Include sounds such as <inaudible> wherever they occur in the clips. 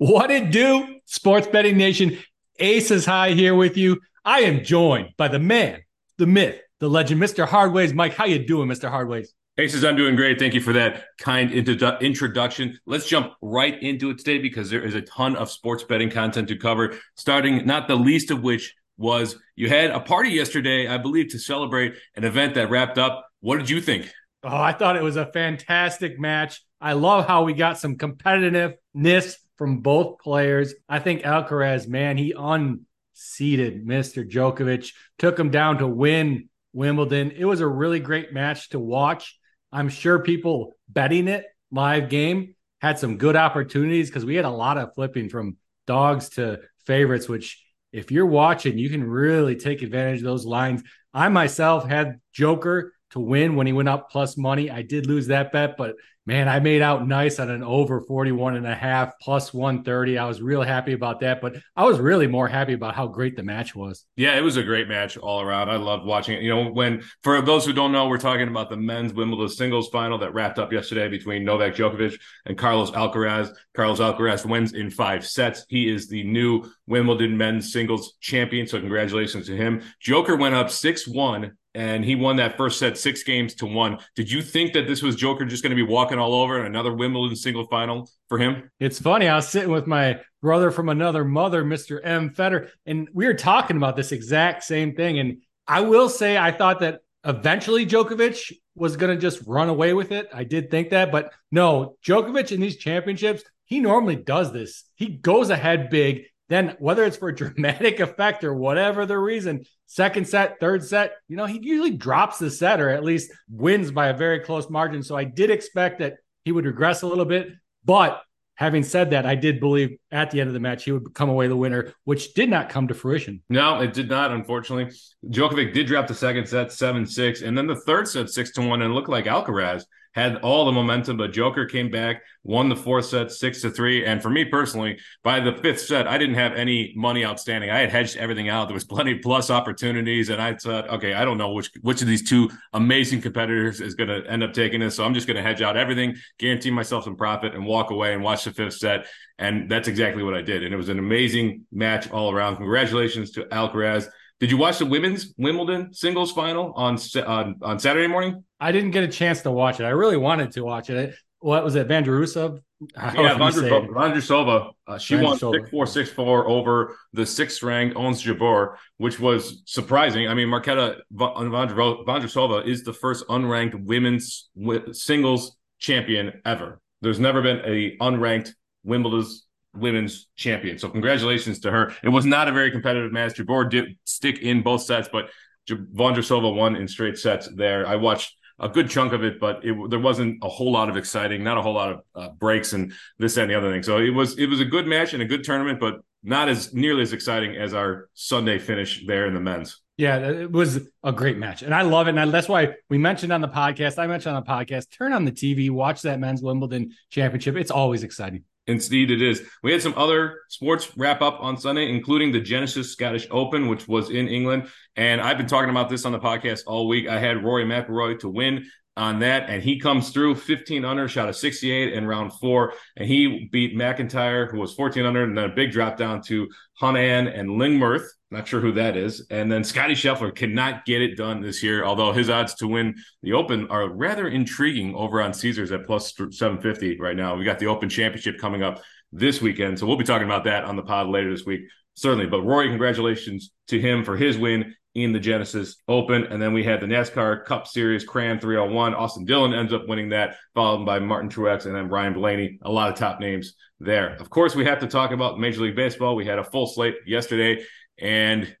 What it do? Sports Betting Nation, Aces High here with you. I am joined by the man, the myth, the legend, Mr. Hardways. Mike, how you doing, Mr. Hardways? Aces, I'm doing great. Thank you for that kind introduction. Let's jump right into it today because there is a ton of sports betting content to cover, starting not the least of which was you had a party yesterday, I believe, to celebrate an event that wrapped up. What did you think? Oh, I thought it was a fantastic match. I love how we got some competitiveness from both players. I think Alcaraz, man, he unseated Mr. Djokovic, took him down to win Wimbledon. It was a really great match to watch. I'm sure people betting it live game had some good opportunities because we had a lot of flipping from dogs to favorites, which if you're watching, you can really take advantage of those lines. I myself had Joker to win when he went up plus money. I did lose that bet, but man, I made out nice on an over 41 and a half plus 130. I was real happy about that, but I was really more happy about how great the match was. Yeah, it was a great match all around. I loved watching it. You know, when for those who don't know, we're talking about the men's Wimbledon singles final that wrapped up yesterday between Novak Djokovic and Carlos Alcaraz. Carlos Alcaraz wins in five sets. He is the new Wimbledon men's singles champion. So congratulations to him. Joker went up 6 1 and he won that first set six games to one. Did you think that this was Joker just going to be walking all over and another Wimbledon single final for him? It's funny. I was sitting with my brother from another mother, Mr. M. Fetter, and we were talking about this exact same thing. And I will say, I thought that eventually Djokovic was going to just run away with it. I did think that, but no, Djokovic in these championships, he normally does this. He goes ahead big then whether it's for <laughs> dramatic effect or whatever the reason, second set, third set, you know, he usually drops the set or at least wins by a very close margin. So I did expect that he would regress a little bit. But having said that, I did believe at the end of the match he would come away the winner, which did not come to fruition. No, it did not, unfortunately. Djokovic did drop the second set 7 6, and then the third set 6 to 1, and looked like Alcaraz had all the momentum, but Joker came back, won the fourth set six to three. And for me personally, by the fifth set, I didn't have any money outstanding. I had hedged everything out. There was plenty of plus opportunities, and I thought, okay, I don't know which which of these two amazing competitors is going to end up taking this, so I'm just going to hedge out everything, guarantee myself some profit, and walk away and watch the fifth set. And that's exactly what I did. And it was an amazing match all around. Congratulations to Alcaraz. Did you watch the women's Wimbledon singles final on on, on Saturday morning? I didn't get a chance to watch it. I really wanted to watch it. What was it, Vandrusov? Yeah, Vondrousova. Uh, she won six four six four over the sixth ranked Ons Jabeur, which was surprising. I mean, Marketa Vondrousova is the first unranked women's singles champion ever. There's never been a unranked Wimbledon's women's champion. So congratulations to her. It was not a very competitive match. Jabeur did stick in both sets, but Vondrousova won in straight sets there. I watched a good chunk of it, but it, there wasn't a whole lot of exciting, not a whole lot of uh, breaks and this and the other thing. So it was it was a good match and a good tournament, but not as nearly as exciting as our Sunday finish there in the men's. Yeah, it was a great match, and I love it. And that's why we mentioned on the podcast. I mentioned on the podcast. Turn on the TV, watch that men's Wimbledon championship. It's always exciting. Indeed, it is. We had some other sports wrap up on Sunday, including the Genesis Scottish Open, which was in England. And I've been talking about this on the podcast all week. I had Rory McIlroy to win on that, and he comes through 15 under, shot a 68 in round four, and he beat MacIntyre, who was 14 under, and then a big drop down to Hun An and Lingmerth. Not sure who that is. And then Scotty Scheffler cannot get it done this year, although his odds to win the Open are rather intriguing over on Caesars at plus 750 right now. We got the Open Championship coming up this weekend, so we'll be talking about that on the pod later this week, certainly. But Rory, congratulations to him for his win in the Genesis Open. And then we had the NASCAR Cup Series Crayon 301. Austin Dillon ends up winning that, followed by Martin Truex and then Ryan Blaney. A lot of top names there. Of course, we have to talk about Major League Baseball. We had a full slate yesterday, and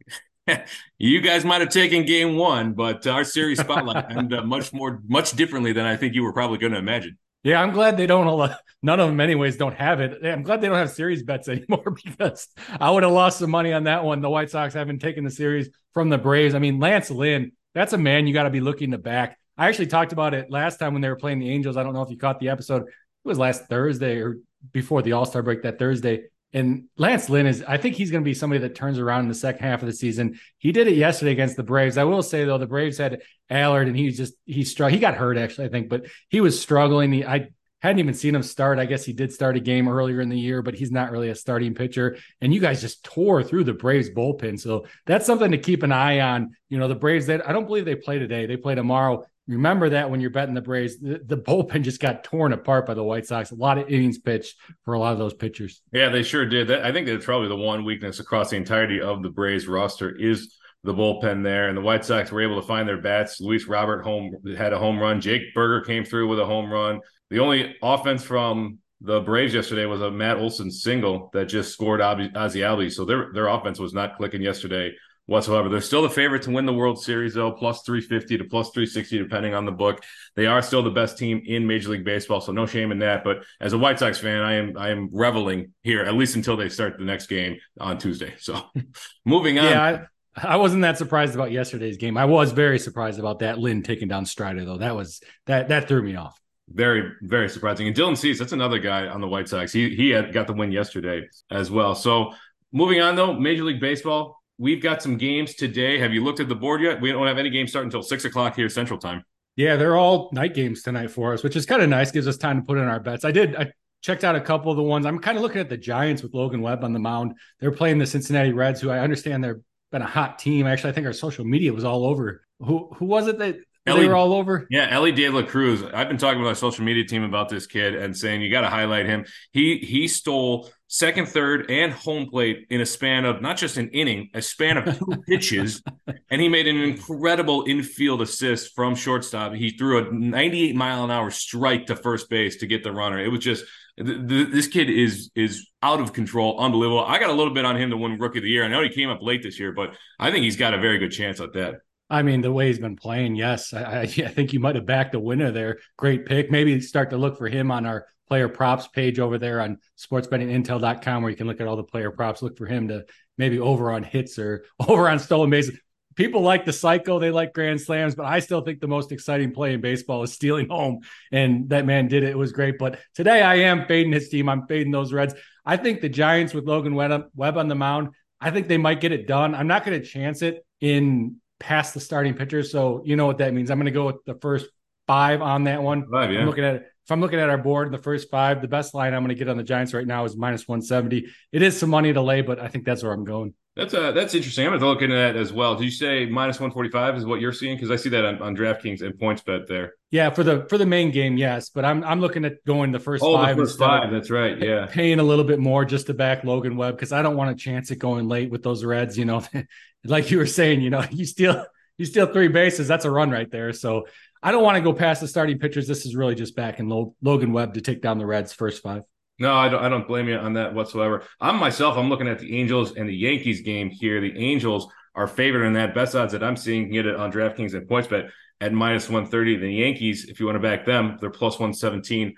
<laughs> you guys might have taken game one, but our series spotlight <laughs> ended up much more, much differently than I think you were probably going to imagine. Yeah, I'm glad they don't. Allow, none of them, anyways, don't have it. I'm glad they don't have series bets <laughs> anymore because I would have lost some money on that one. The White Sox haven't taken the series from the Braves. I mean, Lance Lynn, that's a man you got to be looking to back. I actually talked about it last time when they were playing the Angels. I don't know if you caught the episode. It was last Thursday or before the All Star break that Thursday. And Lance Lynn is, I think he's going to be somebody that turns around in the second half of the season. He did it yesterday against the Braves. I will say though, the Braves had Allard and he just he struck. He got hurt actually, I think, but he was struggling. He, I hadn't even seen him start. I guess he did start a game earlier in the year, but he's not really a starting pitcher. And you guys just tore through the Braves bullpen. So that's something to keep an eye on. You know, the Braves, they, I don't believe they play today. They play tomorrow. Remember that when you're betting the Braves, the, the, bullpen just got torn apart by the White Sox. A lot of innings pitched for a lot of those pitchers. Yeah, they sure did. That, I think that's probably the one weakness across the entirety of the Braves roster is the bullpen there. And the White Sox were able to find their bats. Luis Robert home had a home run. Jake Burger came through with a home run. The only offense from the Braves yesterday was a Matt Olson single that just scored Ozzie Albies. So their their offense was not clicking yesterday whatsoever. They're still the favorite to win the World Series, though, plus 350 to plus 360, depending on the book. They are still the best team in Major League Baseball, so no shame in that. But as a White Sox fan, I am I am reveling here, at least until they start the next game on Tuesday. So <laughs> moving on. Yeah, I wasn't that surprised about yesterday's game. I was very surprised about that Lynn taking down Strider though. That was that that threw me off. Very very surprising. And Dylan Cease, that's another guy on the White Sox. He he had got the win yesterday as well. So moving on though, Major League Baseball. We've got some games today. Have you looked at the board yet? We don't have any games starting until six o'clock here Central Time. Yeah, they're all night games tonight for us, which is kind of nice. Gives us time to put in our bets. I did. I checked out a couple of the ones. I'm kind of looking at the Giants with Logan Webb on the mound. They're playing the Cincinnati Reds, who I understand they're been a hot team. Actually, I think our social media was all over. Who who was it that Elly, they were all over? Yeah, Elly De La Cruz. I've been talking with our social media team about this kid and saying you got to highlight him. He he stole second, third, and home plate in a span of not just an inning, a span of two <laughs> pitches, and he made an incredible infield assist from shortstop. He threw a 98 mile an hour strike to first base to get the runner. It was just this kid is is out of control, unbelievable. I got a little bit on him to win Rookie of the Year. I know he came up late this year, but I think he's got a very good chance at that. I mean, the way he's been playing, yes, I, <laughs> I, think you might have backed the winner there. Great pick. Maybe start to look for him on our player props page over there on sportsbettingintel.com where you can look at all the player props. Look for him to maybe over on hits or <laughs> over on stolen bases people like the cycle, they like grand slams, but I still think the most exciting play in baseball is stealing home. And that man did it. It was great. But today I am fading his team. I'm fading those Reds. I think the Giants with Logan Webb on the mound, I think they might get it done. I'm not going to chance it in past the starting pitchers. So you know what that means. I'm going to go with the first five on that one. Five, yeah. I'm looking at it. If I'm looking at our board, in the first five, the best line I'm going to get on the Giants right now is minus 170. It is some money to lay, but I think that's where I'm going. That's uh, that's interesting. I'm going to look into that as well. Did you say minus 145 is what you're seeing? Because I see that on, on DraftKings and PointsBet there. Yeah, for the for the main game, yes. But I'm I'm looking at going the first oh, five. The first five. That's right. Yeah, paying a little bit more just to back Logan Webb because I don't want a chance at going late with those Reds. You know, <laughs> like you were saying, you know, <laughs> you steal you steal three bases, that's a run right there. So I don't want to go past the starting pitchers. This is really just backing Logan Webb to take down the Reds first five. No, I don't. I don't blame you on that whatsoever. I'm myself. I'm looking at the Angels and the Yankees game here. The Angels are favored in that. Best odds that I'm seeing can get it on DraftKings and PointsBet at minus 130. The Yankees, if you want to back them, they're plus 117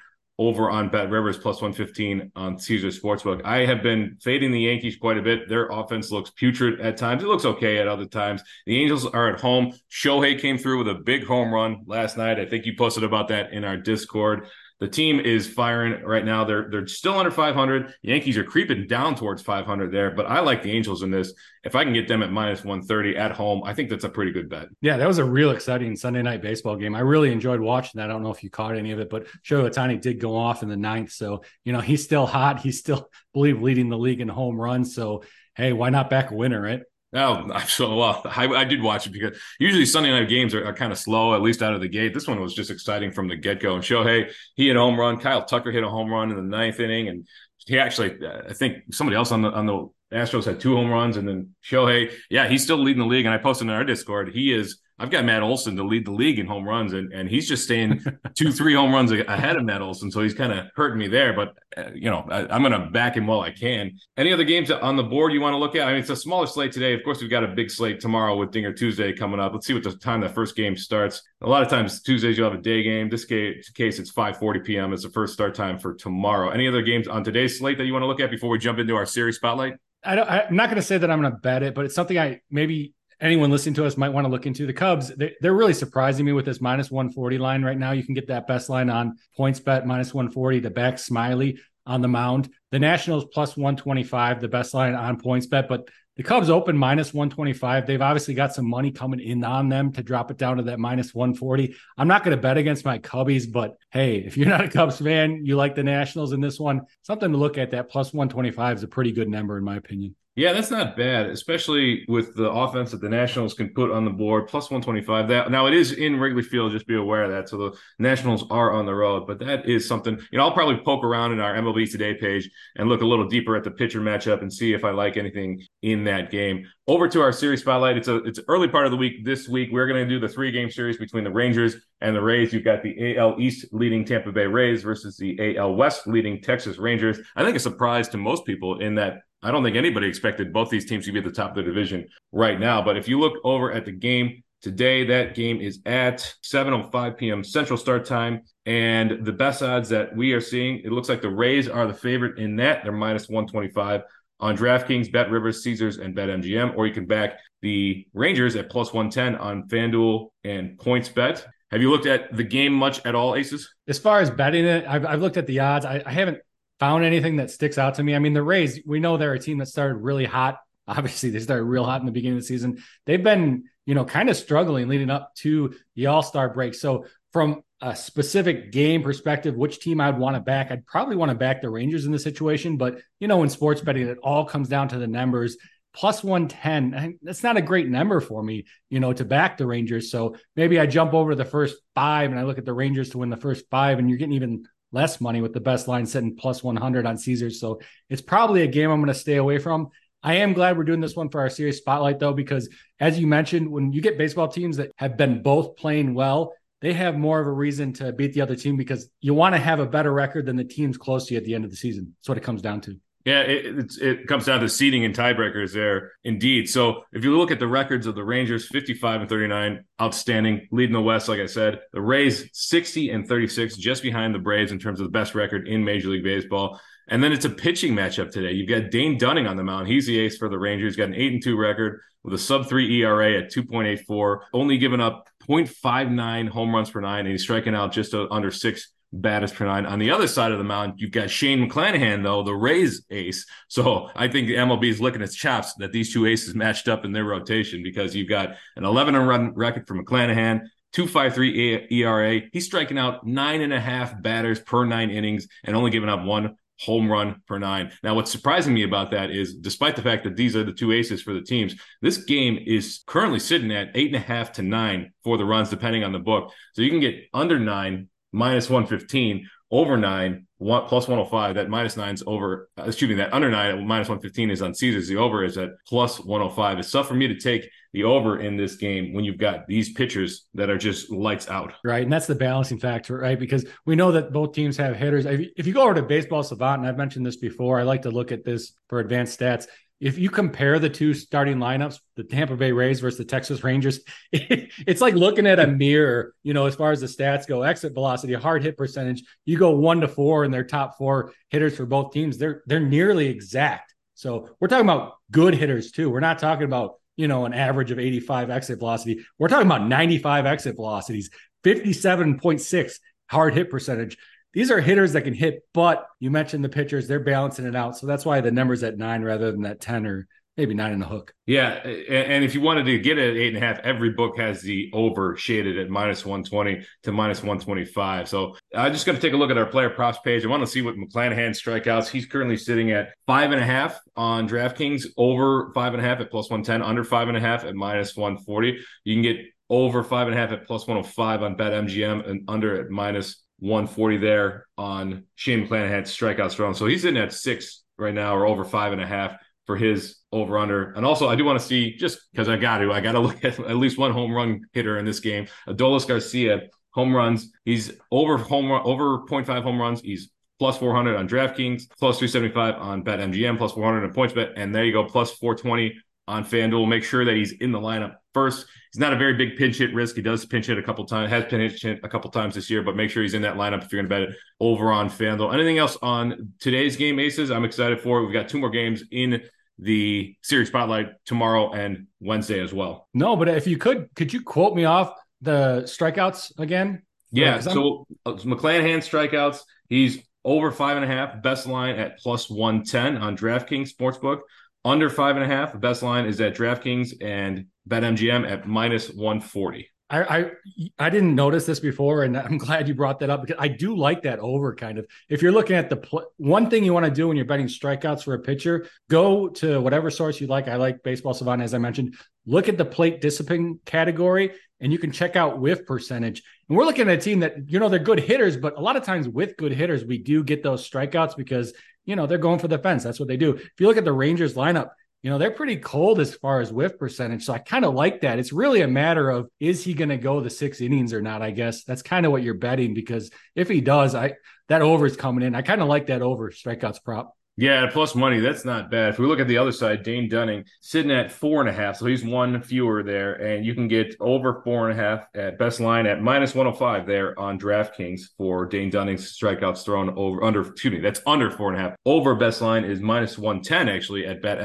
over on Bet Rivers, plus 115 on Caesar Sportsbook. I have been fading the Yankees quite a bit. Their offense looks putrid at times. It looks okay at other times. The Angels are at home. Shohei came through with a big home run last night. I think you posted about that in our Discord. The team is firing right now. They're they're still under 500. Yankees are creeping down towards 500 there, but I like the Angels in this. If I can get them at minus 130 at home, I think that's a pretty good bet. Yeah, that was a real exciting Sunday night baseball game. I really enjoyed watching that. I don't know if you caught any of it, but Shohei Ohtani did go off in the ninth. So, you know, he's still hot. He's still, <laughs> believe, leading the league in home runs. So, hey, why not back a winner, right? Oh, <laughs> so well. I, I, did watch it because usually Sunday night games are, are, kind of slow, at least out of the gate. This one was just exciting from the get go. And Shohei, he hit a home run. Kyle Tucker hit a home run in the ninth inning, and he actually, uh, I think somebody else on the on the Astros had two home runs, and then Shohei, yeah, he's still leading the league. And I posted in our Discord, he is I've got Matt Olson to lead the league in home runs, and, and he's just staying <laughs> two, three home runs ahead of Matt Olson. So he's kind of hurting me there. But, uh, you know, I, am going to back him while I can. Any other games on the board you want to look at? I mean, it's a smaller slate today. Of course, we've got a big slate tomorrow with Dinger Tuesday coming up. Let's see what the time that first game starts. A lot of times Tuesdays you'll have a day game. This case, case it's 5:40 p.m. It's the first start time for tomorrow. Any other games on today's slate that you want to look at before we jump into our series spotlight? I don't, I'm not going to say that I'm going to bet it, but it's something I maybe anyone listening to us might want to look into the Cubs. They, are really surprising me with this minus 140 line right now. You can get that best line on points bet minus 140 to back Smiley on the mound. The Nationals plus 125, the best line on points bet, but The Cubs open minus 125. They've obviously got some money coming in on them to drop it down to that minus 140. I'm not going to bet against my Cubbies, but hey, if you're not a Cubs fan, you like the Nationals in this one, something to look at. That plus 125 is a pretty good number, in my opinion. Yeah, that's not bad, especially with the offense that the Nationals can put on the board. Plus 125. That now it is in Wrigley Field, just be aware of that. So the Nationals are on the road, but that is something, you know, I'll probably poke around in our MLB Today page and look a little deeper at the pitcher matchup and see if I like anything in that game. Over to our series spotlight. It's a it's early part of the week this week. We're going to do the three game series between the Rangers and the Rays. You've got the AL East leading Tampa Bay Rays versus the AL West leading Texas Rangers. I think a surprise to most people in that I don't think anybody expected both these teams to be at the top of the division right now. But if you look over at the game today, that game is at 7:05 p.m. Central Start Time, and the best odds that we are seeing, it looks like the Rays are the favorite in that. They're minus 125 on DraftKings, Bet Rivers, Caesars, and Bet MGM, or you can back the Rangers at plus 110 on FanDuel and PointsBet. Have you looked at the game much at all, Aces? As far as betting it, I've, I've looked at the odds. I, I haven't found anything that sticks out to me. I mean, the Rays, we know they're a team that started really hot. <laughs> Obviously, they started real hot in the beginning of the season. They've been, you know, kind of struggling leading up to the All Star break. So, from a specific game perspective, which team I'd want to back, I'd probably want to back the Rangers in the situation. But, you know, in sports betting, it all comes down to the numbers. Plus 110, that's not a great number for me, you know, to back the Rangers. So maybe I jump over the first five and I look at the Rangers to win the first five, and you're getting even less money with the best line sitting plus 100 on Caesars. So it's probably a game I'm going to stay away from. I am glad we're doing this one for our series spotlight, though, because as you mentioned, when you get baseball teams that have been both playing well, they have more of a reason to beat the other team because you want to have a better record than the teams close to you at the end of the season. That's what it comes down to. Yeah, it, it comes down to seeding and tiebreakers there, indeed. So if you look at the records of the Rangers, 55 and 39, outstanding, leading the West, like I said. The Rays, 60 and 36, just behind the Braves in terms of the best record in Major League Baseball. And then it's a pitching matchup today. You've got Dane Dunning on the mound. He's the ace for the Rangers. He's got an 8 and 2 record with a sub 3 ERA at 2.84, only giving up 0.59 home runs per nine, and he's striking out just under six baddest per nine. On the other side of the mound, you've got Shane McClanahan, though, the Rays ace. So I think the MLB is licking its chops that these two aces matched up in their rotation because you've got an 11 run record for McClanahan. 253 ERA. He's striking out nine and a half batters per nine innings and only giving up one home run per nine. Now, what's surprising me about that is, despite the fact that these are the two aces for the teams, this game is currently sitting at eight and a half to nine for the runs, depending on the book. So you can get under nine minus 115 over nine one plus 105 that minus nine's over uh, excuse me that under nine minus 115 is on caesars. The over is at plus 105 it's tough for me to take the over in this game when you've got these pitchers that are just lights out. Right and that's the balancing factor right? Because we know that both teams have hitters. If you go over to baseball savant and i've mentioned this before i like to look at this for advanced stats if you compare the two starting lineups, the Tampa Bay Rays versus the Texas Rangers, <laughs> it's like looking at a mirror, you know, as far as the stats go, exit velocity, hard hit percentage, you go one to four and their top four hitters for both teams, they're they're nearly exact. So we're talking about good hitters too. We're not talking about, you know, an average of 85 exit velocity. We're talking about 95 exit velocities, 57.6 hard hit percentage these are hitters that can hit, but you mentioned the pitchers, they're balancing it out. So that's why the number's at nine rather than that 10 or maybe nine in the hook. Yeah. And if you wanted to get it at eight and a half, every book has the over shaded at minus 120 to minus 125. So I just got to take a look at our player props page. I want to see what McClanahan strikeouts. He's currently sitting at five and a half on DraftKings, over five and a half at plus 110, under five and a half at minus 140. You can get over five and a half at plus 105 on Bet MGM and under at minus 140 there on Shane McClanahan's strikeouts thrown. So he's in at six right now or over five and a half for his over under. And also, I do want to see just because I got to, I got to <laughs> look at at least one home run hitter in this game. Adolis Garcia home runs. He's over home run, over 0.5 home runs. He's plus 400 on DraftKings, plus 375 on BetMGM, plus 400 on PointsBet. And there you go, plus 420 on FanDuel. Make sure that he's in the lineup first. He's not a very big pinch hit risk. He does pinch hit a couple times, has pinch hit a couple times this year, but make sure he's in that lineup if you're going to bet it over on FanDuel. Anything else on today's game, Aces? I'm excited for it. We've got two more games in the series spotlight tomorrow and Wednesday as well. No, but if you could, could you quote me off the strikeouts again? Yeah. So uh, McClanahan strikeouts, he's over five and a half, best line at plus 110 on DraftKings Sportsbook under five and a half. The best line is at DraftKings and BetMGM at minus 140. I, I I didn't notice this before, and I'm glad you brought that up because I do like that over kind of. If you're looking at the pl- one thing you want to do when you're betting strikeouts for a pitcher, go to whatever source you like. I like Baseball Savant, as I mentioned. Look at the plate discipline category, and you can check out whiff percentage. And we're looking at a team that you know they're good hitters, but a lot of times with good hitters, we do get those strikeouts because you know they're going for the fence. That's what they do. If you look at the Rangers lineup you know, they're pretty cold as far as whiff percentage. So I kind of like that. It's really a matter of is he going to go the six innings or not? I guess that's kind of what you're betting because if he does, I that over is coming in. I kind of like that over strikeouts prop. Yeah, plus money. That's not bad. If we look at the other side, Dane Dunning sitting at four and a half. So he's one fewer there. And you can get over four and a half at best line at minus 105 there on DraftKings for Dane Dunning's strikeouts thrown over under, excuse me, that's under four and a half. Over best line is minus 110 actually at Bet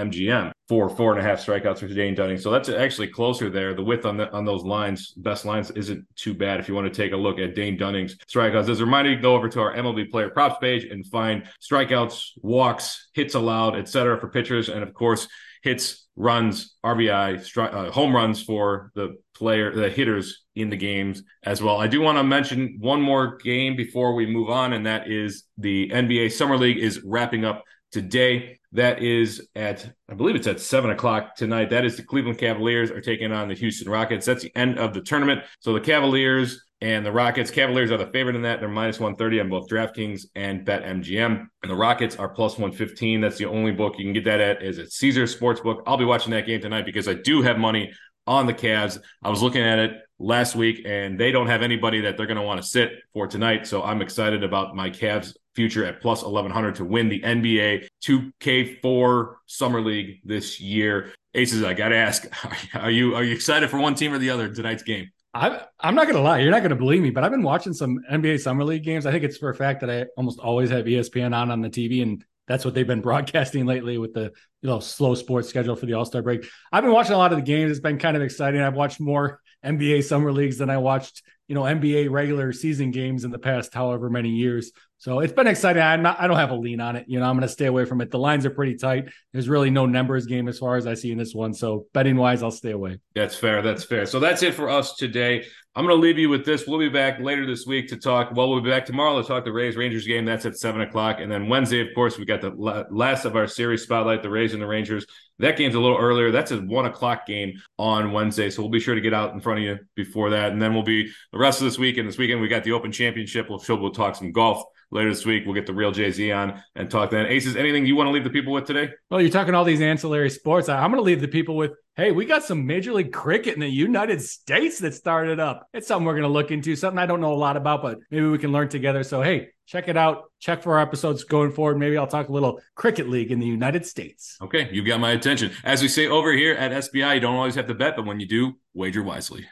For four and a half strikeouts for Dane Dunning. So that's actually closer there. The width on the, on those lines, best lines, isn't too bad if you want to take a look at Dane Dunning's strikeouts. As a reminder, you go over to our MLB player props page and find strikeouts, walks, hits allowed, etc. for pitchers, and of course hits, runs, RBI, stri- uh, home runs for the player, the hitters in the games as well. I do want to mention one more game before we move on, and that is the NBA Summer League is wrapping up today. That is at, I believe it's at seven o'clock tonight. That is the Cleveland Cavaliers are taking on the Houston Rockets. That's the end of the tournament. So the Cavaliers and the Rockets, Cavaliers are the favorite in that. They're minus 130 on both DraftKings and BetMGM. And the Rockets are plus 115. That's the only book you can get that at is at Caesars Sportsbook. I'll be watching that game tonight because I do have money on the Cavs. I was looking at it last week and they don't have anybody that they're going to want to sit for tonight. So I'm excited about my Cavs future at plus 1100 to win the NBA 2K4 Summer League this year. Aces, I got to ask, <laughs> are you are you excited for one team or the other tonight's game? I'm I'm not gonna lie, you're not gonna believe me, but I've been watching some NBA Summer League games. I think it's for a fact that I almost always have ESPN on on the TV, and that's what they've been <laughs> broadcasting lately with the you know slow sports schedule for the All Star break. I've been watching a lot of the games. It's been kind of exciting. I've watched more NBA Summer Leagues than I watched you know NBA regular season games in the past however many years. So it's been exciting. I'm not, I don't have a lean on it. You know, I'm going to stay away from it. The lines are pretty tight. There's really no numbers game as far as I see in this one. So betting wise, I'll stay away. That's fair. That's fair. So that's it for us today. I'm going to leave you with this. We'll be back later this week to talk. Well, we'll be back tomorrow to talk the Rays Rangers game. That's at seven o'clock. And then Wednesday, of course, we got the last of our series spotlight, the Rays and the Rangers. That game's a little earlier. That's a one o'clock game on Wednesday. So we'll be sure to get out in front of you before that. And then we'll be the rest of this week. And this weekend, we got the Open Championship. We'll, we'll talk some golf later this week. We'll get the real Jay Z on and talk then. Aces, anything you want to leave the people with today? Well, you're talking all these ancillary sports. I'm going to leave the people with hey, we got some Major League Cricket in the United States that started up. It's something we're going to look into, something I don't know a lot about, but maybe we can learn together. So, hey, check it out. Check for our episodes going forward. Maybe I'll talk a little Cricket League in the United States. Okay, you got my attention. As we say over here at SBI, you don't always have to bet, but when you do, wager wisely.